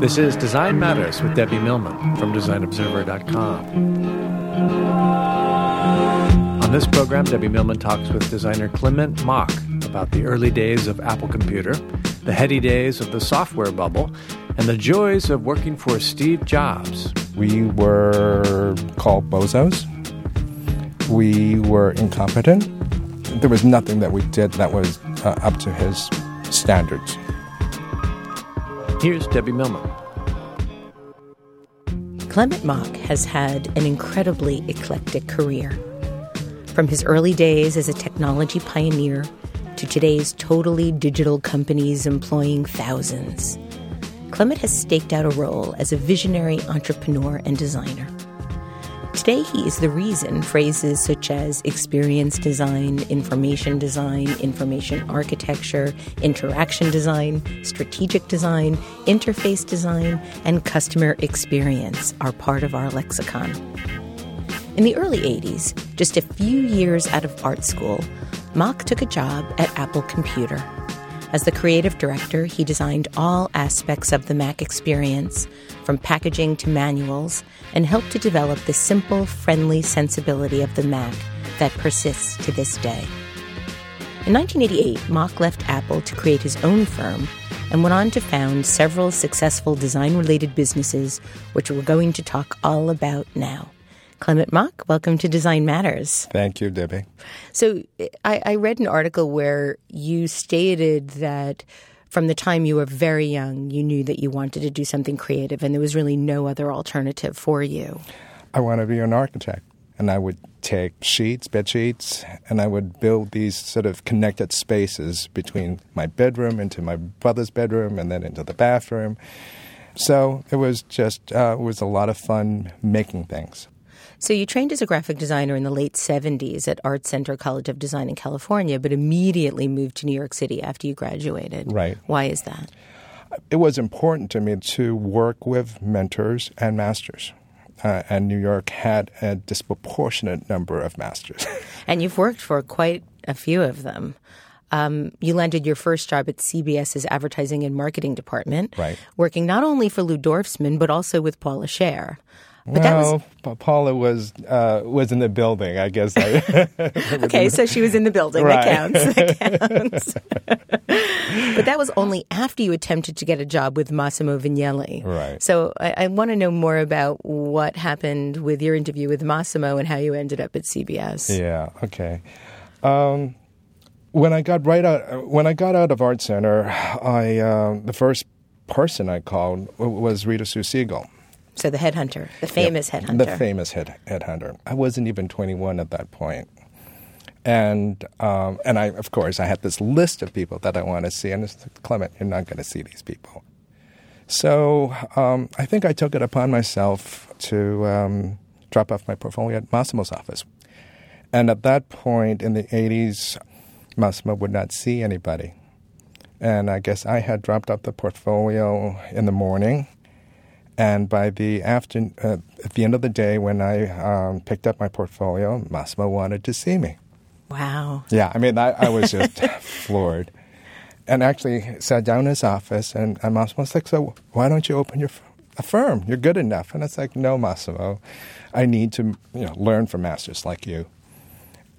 This is Design Matters with Debbie Millman from DesignObserver.com. On this program, Debbie Millman talks with designer Clement Mok about the early days of Apple Computer, the heady days of the software bubble, and the joys of working for Steve Jobs. We were called bozos. We were incompetent. There was nothing that we did that was uh, up to his standards. Here's Debbie Millman. Clement Mok has had an incredibly eclectic career. From his early days as a technology pioneer to today's totally digital companies employing thousands, Clement has staked out a role as a visionary entrepreneur and designer. Today, he is the reason phrases such as experience design, information design, information architecture, interaction design, strategic design, interface design, and customer experience are part of our lexicon. In the early 80s, just a few years out of art school, Mok took a job at Apple Computer. As the creative director, he designed all aspects of the Mac experience, from packaging to manuals, and helped to develop the simple, friendly sensibility of the Mac that persists to this day. In 1988, Mok left Apple to create his own firm and went on to found several successful design related businesses, which we're going to talk all about now. Clement Mok, welcome to Design Matters. Thank you, Debbie. So, I, I read an article where you stated that from the time you were very young, you knew that you wanted to do something creative and there was really no other alternative for you. I want to be an architect. And I would take sheets, bed sheets, and I would build these sort of connected spaces between my bedroom into my brother's bedroom and then into the bathroom. So it was just, uh, it was a lot of fun making things. So you trained as a graphic designer in the late 70s at Art Center College of Design in California, but immediately moved to New York City after you graduated. Right. Why is that? It was important to me to work with mentors and masters. Uh, and New York had a disproportionate number of masters. and you've worked for quite a few of them. Um, you landed your first job at CBS's advertising and marketing department, right. working not only for Lou Dorfsman but also with Paula Scher. But well, was... Paula was uh, was in the building, I guess. okay, so she was in the building. Right. That counts. That counts. but that was only after you attempted to get a job with Massimo Vignelli. Right. So I, I want to know more about what happened with your interview with Massimo and how you ended up at CBS. Yeah. Okay. Um, when I got right out, when I got out of Art Center, I uh, the first person I called was Rita Sue Siegel so the headhunter, the famous yep, headhunter. The famous head, headhunter. I wasn't even 21 at that point. And um, and I of course I had this list of people that I want to see, and I said, Clement, you're not going to see these people. So um, I think I took it upon myself to um, drop off my portfolio at Massimo's office. And at that point in the 80s, Massimo would not see anybody. And I guess I had dropped off the portfolio in the morning and by the after, uh, at the end of the day, when I um, picked up my portfolio, Massimo wanted to see me. Wow. Yeah, I mean, I, I was just floored. And actually sat down in his office, and, and Massimo was like, So why don't you open your f- a firm? You're good enough. And it's like, No, Massimo, I need to you know, learn from masters like you.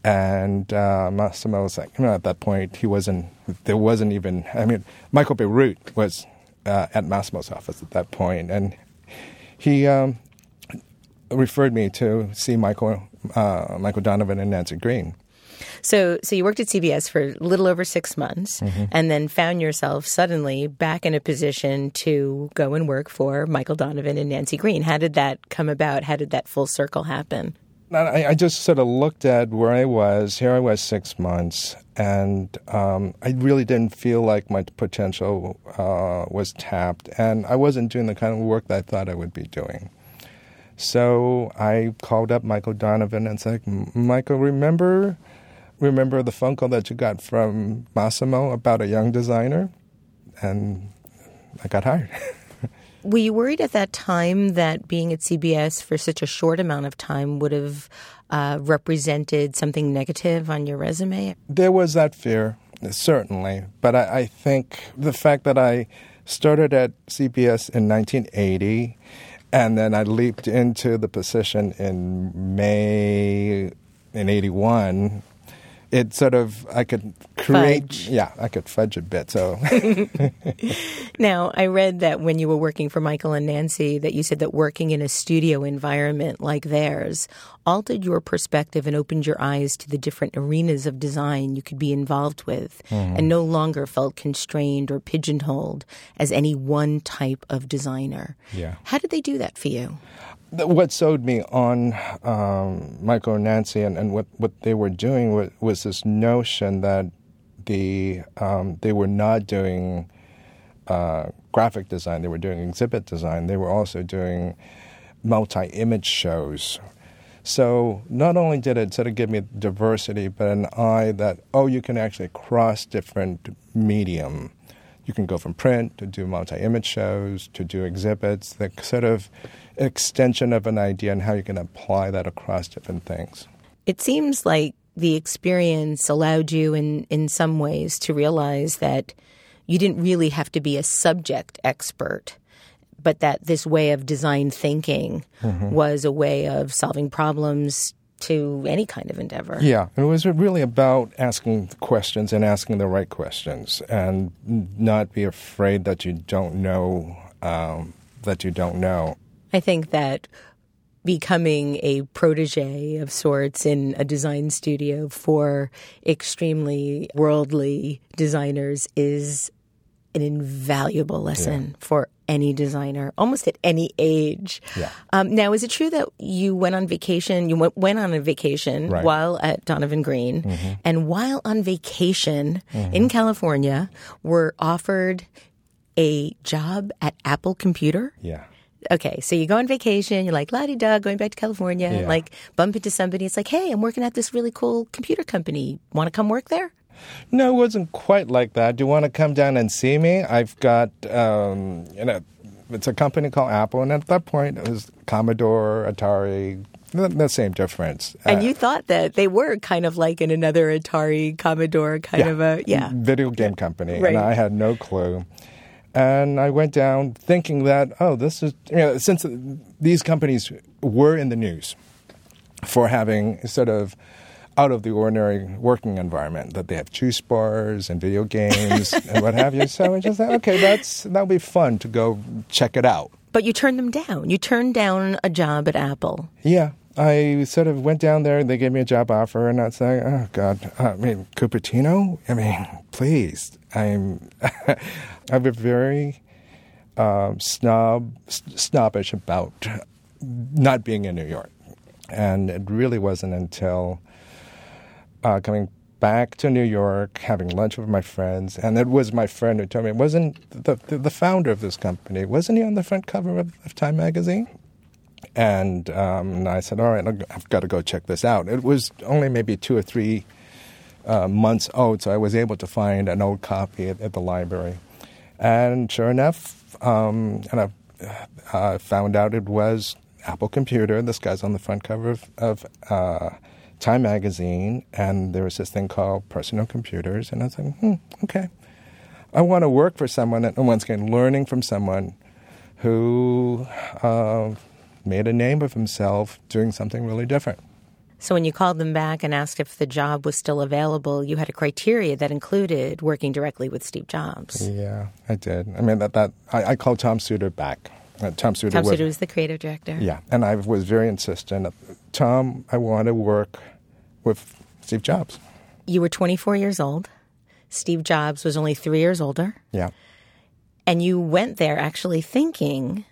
And uh, Massimo was like, you know, at that point, he wasn't, there wasn't even, I mean, Michael Bierut was uh, at Massimo's office at that point, and he um, referred me to see Michael, uh, Michael Donovan and Nancy Green. So, so you worked at CBS for a little over six months, Mm-hmm. and then found yourself suddenly back in a position to go and work for Michael Donovan and Nancy Green. How did that come about? How did that full circle happen? I, I just sort of looked at where I was. Here I was six months, and um, I really didn't feel like my potential uh, was tapped, and I wasn't doing the kind of work that I thought I would be doing. So I called up Michael Donovan and said, "Michael, remember, remember the phone call that you got from Massimo about a young designer?" And I got hired. Were you worried at that time that being at CBS for such a short amount of time would have uh, represented something negative on your resume? There was that fear, certainly. But I, I think the fact that I started at CBS in 1980 and then I leaped into the position in May in 81, it sort of, I could create, Fudge. yeah, I could fudge a bit. So, Now, I read that when you were working for Michael and Nancy, that you said that working in a studio environment like theirs altered your perspective and opened your eyes to the different arenas of design you could be involved with, and mm-hmm. no longer felt constrained or pigeonholed as any one type of designer. Yeah. How did they do that for you? What sold me on um, Michael and Nancy and, and what, what they were doing was, was this notion that the um, they were not doing uh, graphic design; they were doing exhibit design. They were also doing multi-image shows. So not only did it sort of give me diversity, but an eye that oh, you can actually cross different medium. You can go from print to do multi-image shows to do exhibits. The sort of extension of an idea and how you can apply that across different things. It seems like the experience allowed you in, in some ways to realize that you didn't really have to be a subject expert, but that this way of design thinking mm-hmm. was a way of solving problems to any kind of endeavor. Yeah, it was really about asking questions and asking the right questions, and not be afraid that you don't know um, that you don't know. I think that becoming a protege of sorts in a design studio for extremely worldly designers is an invaluable lesson for any designer, almost at any age. Yeah. Um, now, is it true that you went on vacation? You went, went on a vacation Right. while at Donovan Green, and while on vacation in California, were offered a job at Apple Computer? Yeah. okay, so you go on vacation, you're like, la di da, going back to California, Yeah. like bump into somebody. It's like, hey, I'm working at this really cool computer company. Want to come work there? No, it wasn't quite like that. Do you want to come down and see me? I've got, um, you know, it's a company called Apple, and at that point it was Commodore, Atari, the, same difference. And Uh, you thought that they were kind of like in another Atari, Commodore kind Yeah. of a, yeah. video game company, Right. and I had no clue. And I went down thinking that, oh, this is, you know, since these companies were in the news for having sort of out of the ordinary working environment, that they have juice bars and video games and what have you. So I just thought, okay, that's that'll be fun to go check it out. But you turned them down. You turned down a job at Apple. Yeah, I sort of went down there. They gave me a job offer, and I was like, "Oh God, I mean, Cupertino. I mean, please. I'm. I'm a very um, snob, snobbish about not being in New York, and it really wasn't until uh, coming back to New York, having lunch with my friends, and it was my friend who told me wasn't the the, the founder of this company. Wasn't he on the front cover of, of Time magazine? And, um, and I said, all right, I've got to go check this out. It was only maybe two or three uh, months old, so I was able to find an old copy at, at the library. And sure enough, um, and I uh, found out it was Apple Computer. This guy's on the front cover of, of uh, Time Magazine, and there was this thing called Personal Computers, and I was like, hmm, okay. I want to work for someone, and once again, learning from someone who uh, made a name of himself doing something really different. So when you called them back and asked if the job was still available, you had a criteria that included working directly with Steve Jobs. Yeah, I did. I mean that that I, I called Tom Suiter back. Uh, Tom Suiter. Tom was, Suiter was the creative director. Yeah, and I was very insistent. Tom, I want to work with Steve Jobs. You were 24 years old. Steve Jobs was only three years older. Yeah. And you went there actually thinking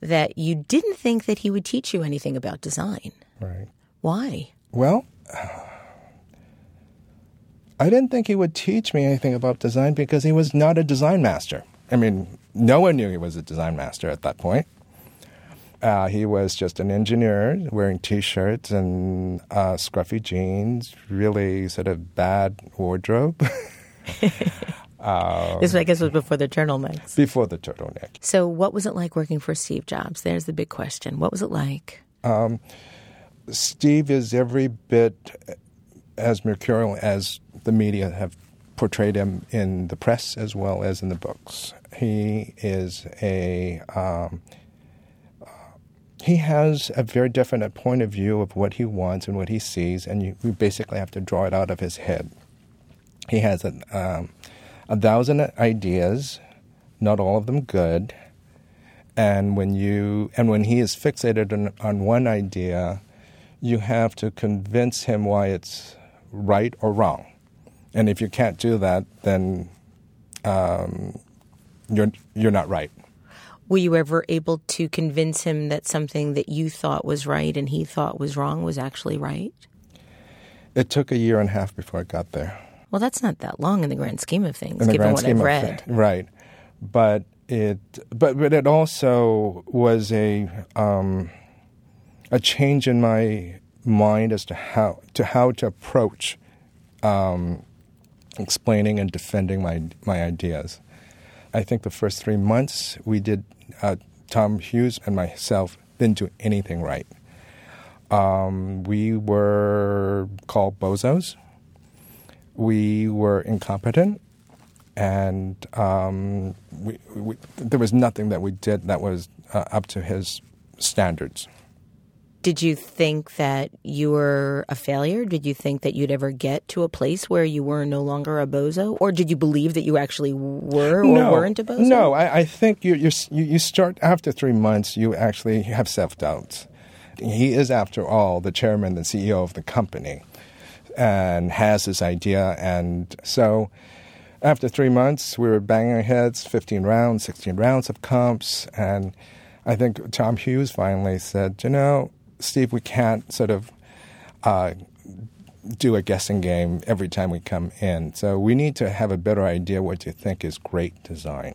that you didn't think that he would teach you anything about design. Right. Why? Well, I didn't think he would teach me anything about design because he was not a design master. I mean, no one knew he was a design master at that point. Uh, he was just an engineer wearing T-shirts and uh, scruffy jeans, really sort of bad wardrobe. um, this, I guess, was before the turtlenecks. Before the turtleneck. So, what was it like working for Steve Jobs? There's the big question. What was it like? Um, Steve is every bit as mercurial as the media have portrayed him in the press as well as in the books. He is a um, he has a very definite point of view of what he wants and what he sees, and you, you basically have to draw it out of his head. He has a, um, a thousand ideas, not all of them good, and when you and when he is fixated on, on one idea, you have to convince him why it's right or wrong. And if you can't do that, then um, you're you're not right. Were you ever able to convince him that something that you thought was right and he thought was wrong was actually right? It took a year and a half before I got there. Well, that's not that long in the grand scheme of things, given what I've read. right, but it but but it also was a um, a change in my mind as to how to how to approach um, explaining and defending my my ideas. I think the first three months we did uh, Tom Hughes and myself didn't do anything right. Um, we were called bozos. We were incompetent, and um, we, we, there was nothing that we did that was uh, up to his standards. Did you think that you were a failure? Did you think that you'd ever get to a place where you were no longer a bozo? Or did you believe that you actually were or no, weren't a bozo? No, I, I think you, you, you start after three months, you actually have self doubts. He is, after all, the chairman, the CEO of the company, and has this idea. And so after three months, we were banging our heads 15 rounds, 16 rounds of comps. And I think Tom Hughes finally said, you know, Steve, we can't sort of uh, do a guessing game every time we come in. So we need to have a better idea what you think is great design.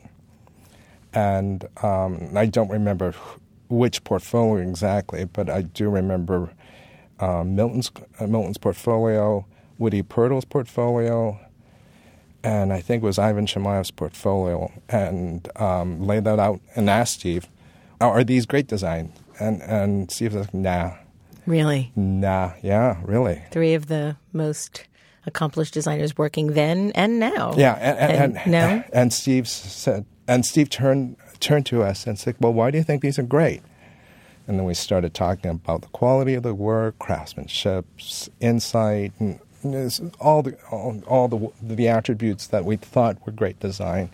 And um, I don't remember which portfolio exactly, but I do remember um, Milton's uh, Milton's portfolio, Woody Pirtle's portfolio, and I think it was Ivan Chermayeff's portfolio, and um, laid that out and asked Steve, "Are these great designs?" And and Steve was like, nah. Really? Nah. Yeah. Really. Three of the most accomplished designers working then and now. Yeah, and and, and, no? and Steve said, and Steve turned turned to us and said, "Well, why do you think these are great?" And then we started talking about the quality of the work, craftsmanship, insight, and all the all, all the the attributes that we thought were great design.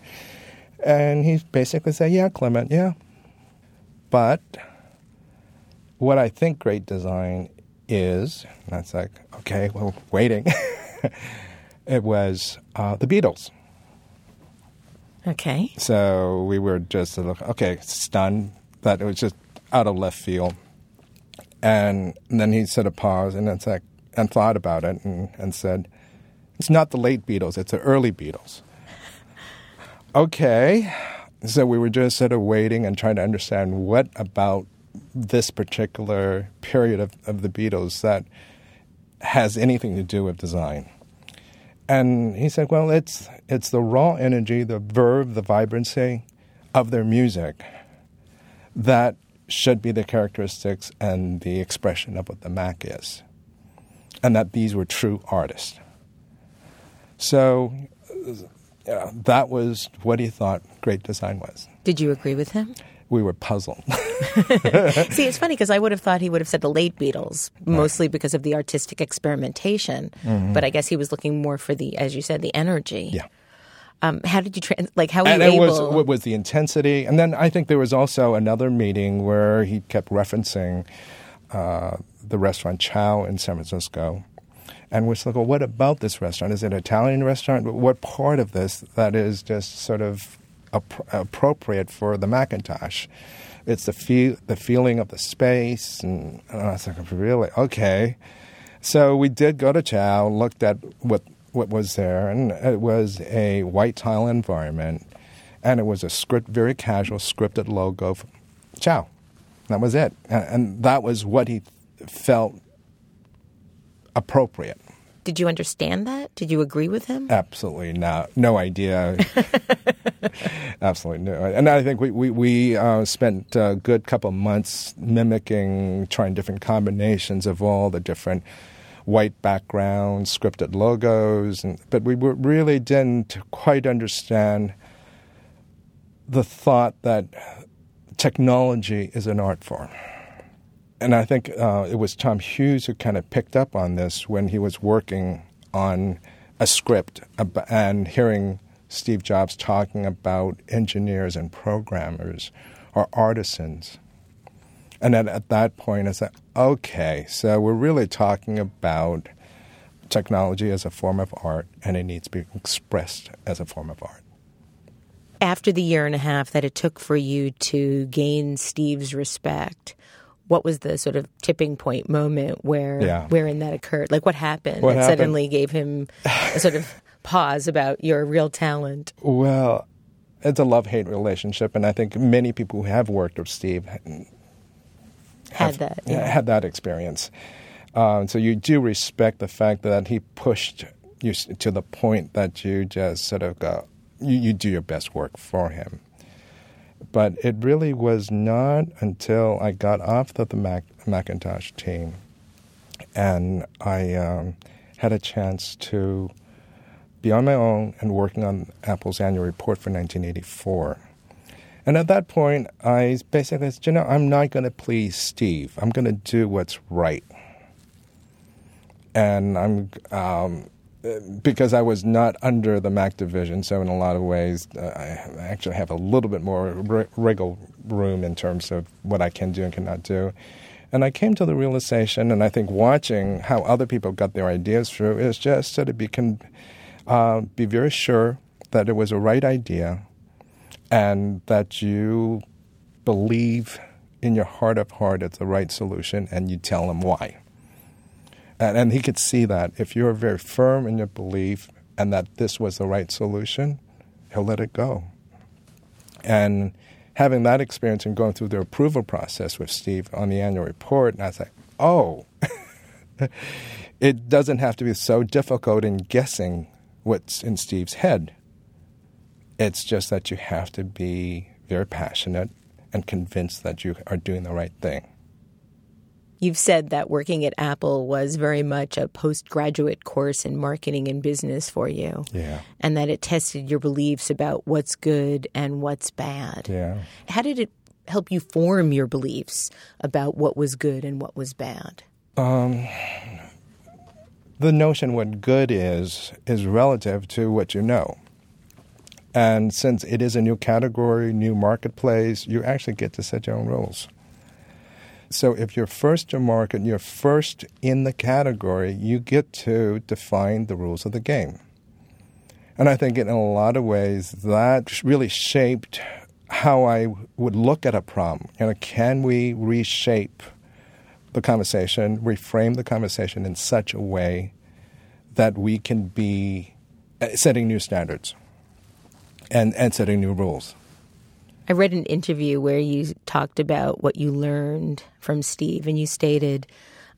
And he basically said, "Yeah, Clement, yeah, but." What I think great design is, that's like, okay, well, waiting. it was uh, the Beatles. Okay. So we were just okay, stunned that it was just out of left field. And then he said a pause and it's like and thought about it and, and said, It's not the late Beatles, it's the early Beatles. okay. So we were just sort of waiting and trying to understand what about this particular period of, of the Beatles that has anything to do with design. And he said, well, it's, it's the raw energy, the verve, the vibrancy of their music that should be the characteristics and the expression of what the Mac is. and that these were true artists. So that was what he thought great design was. Did you agree with him? We were puzzled. See, it's funny because I would have thought he would have said the late Beatles, mostly because of the artistic experimentation. Mm-hmm. But I guess he was looking more for the, as you said, the energy. yeah. Um, how did you tra- like? How were and you it was able? what was the intensity and then i think there was also another meeting where he kept referencing uh, the restaurant chow in san francisco and we're like well what about this restaurant is it an italian restaurant what part of this that is just sort of ap- appropriate for the macintosh it's the feel the feeling of the space and, and i was like really okay so we did go to chow looked at what what was there, and it was a white tile environment, and it was a script, very casual scripted logo. For Chow, that was it, and, and that was what he felt appropriate. Did you understand that? Did you agree with him? Absolutely not, no idea. Absolutely no, and I think we we, we uh, spent a good couple months mimicking, trying different combinations of all the different white backgrounds, scripted logos, and, but we were, really didn't quite understand the thought that technology is an art form. And I think uh, it was Tom Hughes who kind of picked up on this when he was working on a script and hearing Steve Jobs talking about engineers and programmers or artisans. And then at that point, I said, okay, so we're really talking about technology as a form of art, and it needs to be expressed as a form of art. After the year and a half that it took for you to gain Steve's respect, what was the sort of tipping point moment where Yeah. wherein that occurred? Like what happened What that happened? suddenly gave him a sort of pause about your real talent? Well, it's a love hate relationship, and I think many people who have worked with Steve Had that. yeah, had that experience. Um, so you do respect the fact that he pushed you to the point that you just sort of go, you, you do your best work for him. But it really was not until I got off the, the Mac, Macintosh team and I um, had a chance to be on my own and working on Apple's annual report for 1984. And at that point, I basically said, you know, I'm not going to please Steve. I'm going to do what's right. And I'm, um, because I was not under the Mac division, so in a lot of ways, uh, I actually have a little bit more re- wriggle room in terms of what I can do and cannot do. And I came to the realization, and I think watching how other people got their ideas through is just so be, con- uh, be very sure that it was a right idea and that you believe in your heart of heart it's the right solution and you tell them why. And, and he could see that. If you're very firm in your belief and that this was the right solution, he'll let it go. And having that experience and going through the approval process with Steve on the annual report, and I was like, oh, it doesn't have to be so difficult in guessing what's in Steve's head. It's just that you have to be very passionate and convinced that you are doing the right thing. You've said that working at Apple was very much a postgraduate course in marketing and business for you. Yeah. And that it tested your beliefs about what's good and what's bad. Yeah. How did it help you form your beliefs about what was good and what was bad? Um, the notion what good is is relative to what you know. And since it is a new category, new marketplace, you actually get to set your own rules. So if you're first to market, you're first in the category, you get to define the rules of the game. And I think in a lot of ways that really shaped how I would look at a problem. You know, can we reshape the conversation, reframe the conversation in such a way that we can be uh, setting new standards and, and setting new rules. I read an interview where you talked about what you learned from Steve, and you stated,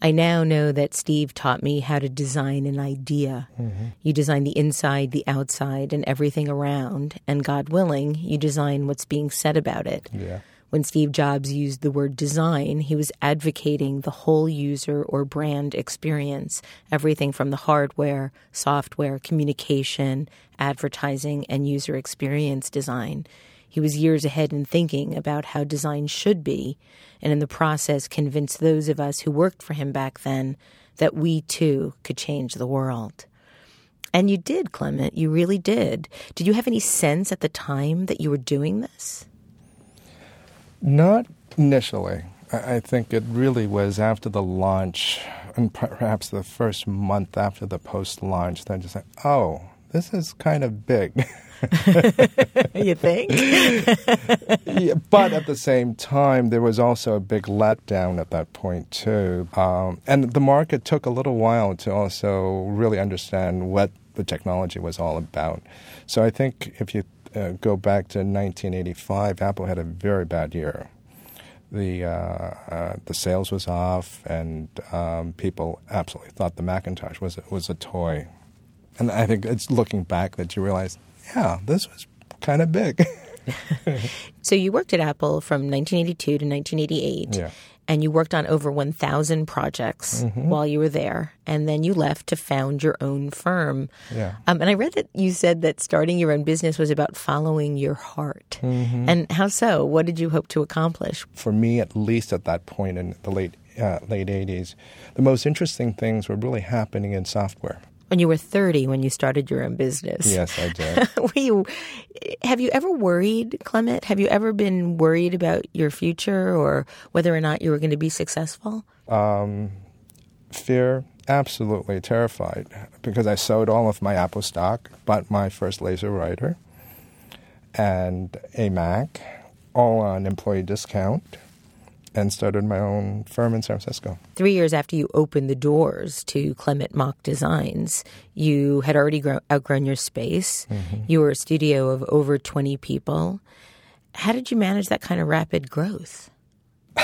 I now know that Steve taught me how to design an idea. Mm-hmm. You design the inside, the outside, and everything around, and God willing, you design what's being said about it. Yeah. When Steve Jobs used the word design, he was advocating the whole user or brand experience, everything from the hardware, software, communication, advertising, and user experience design. He was years ahead in thinking about how design should be, and in the process convinced those of us who worked for him back then that we too could change the world. And you did, Clement. You really did. Did you have any sense at the time that you were doing this? Not initially. I think it really was after the launch, and perhaps the first month after the post launch, that I just said, oh, this is kind of big. you think? yeah, but at the same time, there was also a big letdown at that point, too. Um, and the market took a little while to also really understand what the technology was all about. So I think if you uh, go back to 1985, Apple had a very bad year. The uh, uh, the sales was off, and um, people absolutely thought the Macintosh was was a toy. And I think it's looking back that you realize, yeah, this was kind of big. so you worked at Apple from 1982 to 1988. Yeah and you worked on over 1,000 projects mm-hmm. while you were there. And then you left to found your own firm. Yeah. Um, and I read that you said that starting your own business was about following your heart. Mm-hmm. And how so? What did you hope to accomplish? For me, at least at that point in the late uh, late 80s, the most interesting things were really happening in software when you were 30 when you started your own business. Yes, I did. you, have you ever worried, Clement? Have you ever been worried about your future or whether or not you were going to be successful? Um, fear, absolutely terrified because I sold all of my Apple stock, bought my first laser writer and a Mac, all on employee discount and started my own firm in San Francisco. Three years after you opened the doors to Clement Mok Designs, you had already grow, outgrown your space. Mm-hmm. You were a studio of over 20 people. How did you manage that kind of rapid growth?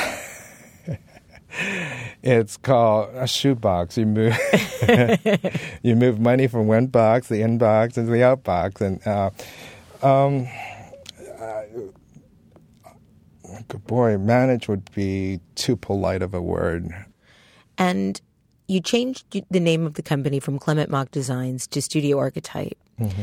it's called a shoebox. You move, you move money from one box, the inbox, into the outbox, and uh, um, boy, manage would be too polite of a word. And you changed the name of the company from Clement Mok Designs to Studio Archetype. Mm-hmm.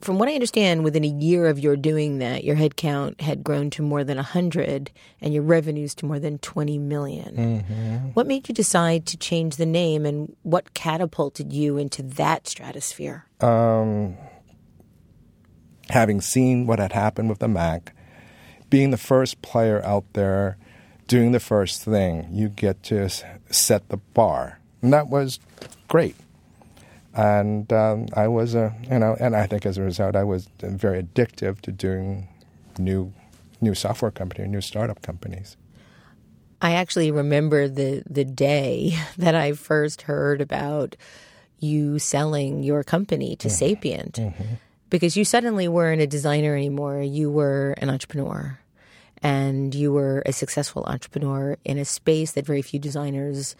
From what I understand, within a year of your doing that, your headcount had grown to more than 100 and your revenues to more than 20 million. Mm-hmm. What made you decide to change the name and what catapulted you into that stratosphere? Um, having seen what had happened with the Mac, being the first player out there doing the first thing, you get to set the bar. And that was great. And um, I was a, you know, and I think as a result, I was very addictive to doing new, new software company, new startup companies. I actually remember the the day that I first heard about you selling your company to mm-hmm. Sapient. Mm-hmm because you suddenly weren't a designer anymore. You were an entrepreneur and you were a successful entrepreneur in a space that very few designers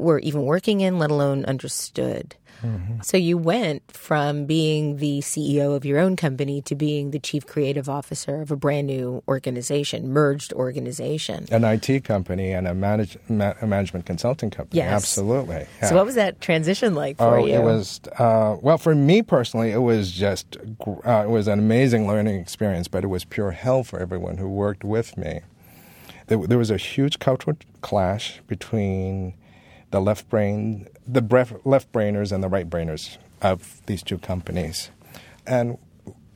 were even working in, let alone understood. Mm-hmm. So you went from being the CEO of your own company to being the chief creative officer of a brand new organization, merged organization. An IT company and a, manage, ma- a management consulting company. Yes. Absolutely. Yeah. So what was that transition like for oh, you? It was, uh, well, for me personally, it was just, uh, it was an amazing learning experience, but it was pure hell for everyone who worked with me. There, there was a huge cultural clash between the left brain, the left brainers and the right brainers of these two companies, and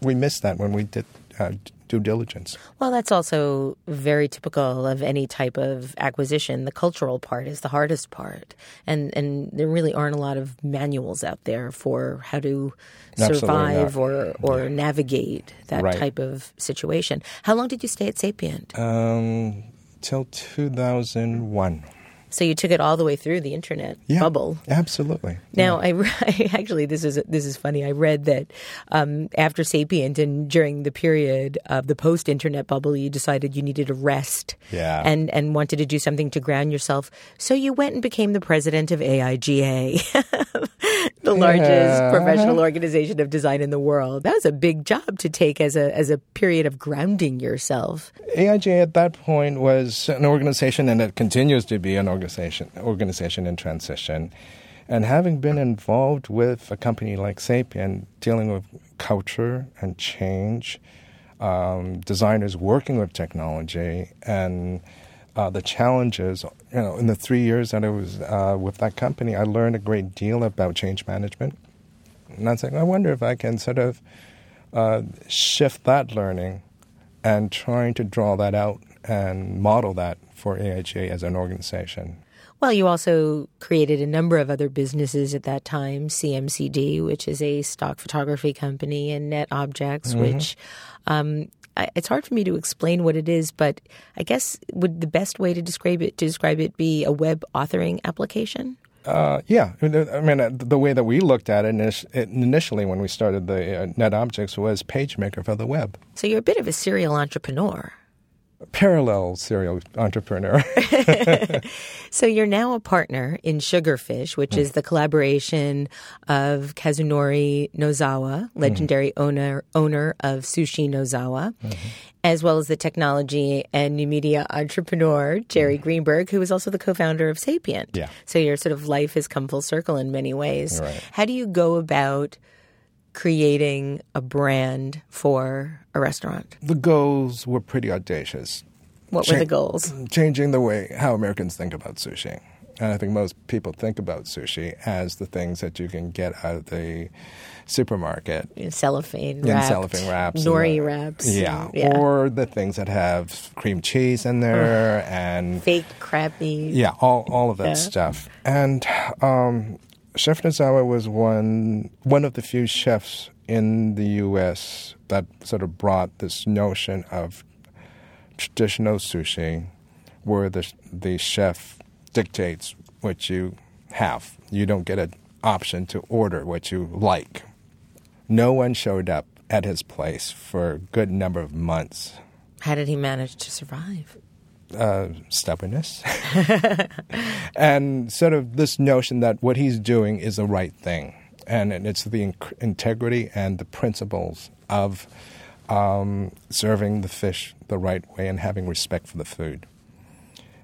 we missed that when we did uh, due diligence. Well, that's also very typical of any type of acquisition. The cultural part is the hardest part, and and there really aren't a lot of manuals out there for how to survive or or yeah. navigate that right. type of situation. How long did you stay at Sapient? Um, till two thousand one. So you took it all the way through the internet yeah, bubble. Absolutely. Now, yeah. I, I, actually this is this is funny. I read that um, after Sapient and during the period of the post-internet bubble, you decided you needed a rest. Yeah. And and wanted to do something to ground yourself. So you went and became the president of AIGA. the largest Yeah. professional organization of design in the world. That was a big job to take as a as a period of grounding yourself. AIGA at that point was an organization, and it continues to be an organization organization in transition. And having been involved with a company like Sapient, dealing with culture and change, um, designers working with technology, and uh, the challenges, you know, in the three years that I was uh, with that company, I learned a great deal about change management. And I was like, I wonder if I can sort of uh, shift that learning and trying to draw that out and model that for AIGA as an organization. Well, you also created a number of other businesses at that time CMCD, which is a stock photography company, and Net Objects, which um, it's hard for me to explain what it is, but I guess would the best way to describe it to describe it be a web authoring application? Uh, yeah, I mean, uh, the way that we looked at it initially when we started the uh, Net Objects was PageMaker for the web. So you're a bit of a serial entrepreneur. Parallel serial entrepreneur. So you're now a partner in Sugarfish, which is hmm. the collaboration of Kazunori Nozawa, hmm. legendary owner owner of Sushi Nozawa, mm-hmm. as well as the technology and new media entrepreneur Jerry mm-hmm. Greenberg, who is also the co-founder of Sapient. Yeah. So your sort of life has come full circle in many ways. Right. How do you go about creating a brand for a restaurant? the goals were pretty audacious. What were the goals? changing the way how Americans think about sushi. And I think most people think about sushi as the things that you can get out of the supermarket. Cellophane in wrapped, cellophane wraps, nori wraps, yeah. yeah. or the things that have cream cheese in there, and fake crab meat. yeah, all all of that Yeah. stuff. And um, Chef Nozawa was one one of the few chefs in the U.S. that sort of brought this notion of traditional sushi, where the the chef dictates what you have. You don't get an option to order what you like. No one showed up at his place for a good number of months. How did he manage to survive? Uh, stubbornness. And sort of this notion that what he's doing is the right thing. And it's the inc- integrity and the principles of um, serving the fish the right way and having respect for the food.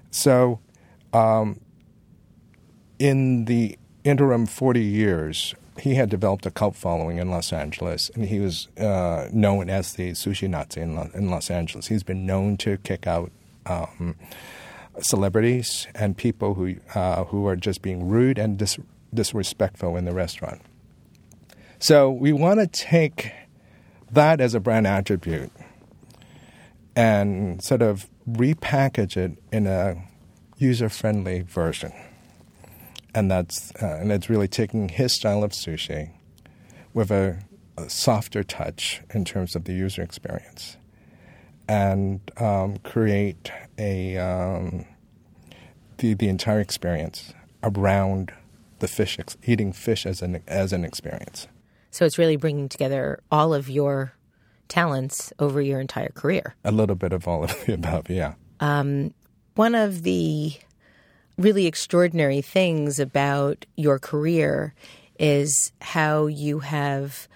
So um, in the interim 40 years he had developed a cult following in Los Angeles, and he was uh, known as the sushi Nazi in, in Los Angeles. He's been known to kick out um, celebrities and people who uh, who are just being rude and dis- disrespectful in the restaurant. So we want to take that as a brand attribute and sort of repackage it in a user-friendly version, and that's uh, and it's really taking his style of sushi with a, a softer touch in terms of the user experience and um, create a um, the the entire experience around the fish ex- eating fish as an as an experience. So it's really bringing together all of your talents over your entire career. A little bit of all of the above, yeah. One of the really extraordinary things about your career is how you have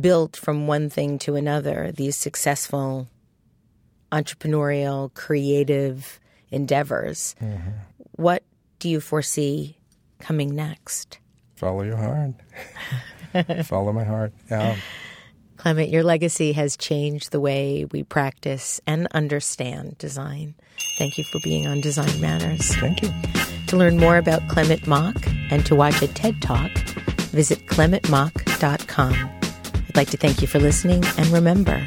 built from one thing to another these successful entrepreneurial, creative endeavors. Mm-hmm. What do you foresee coming next? Follow your heart. Follow my heart. Yeah. Clement, your legacy has changed the way we practice and understand design. Thank you for being on Design Matters. Thank you. To learn more about Clement Mok and to watch a TED Talk, visit clementmok.com. I'd like to thank you for listening, and remember,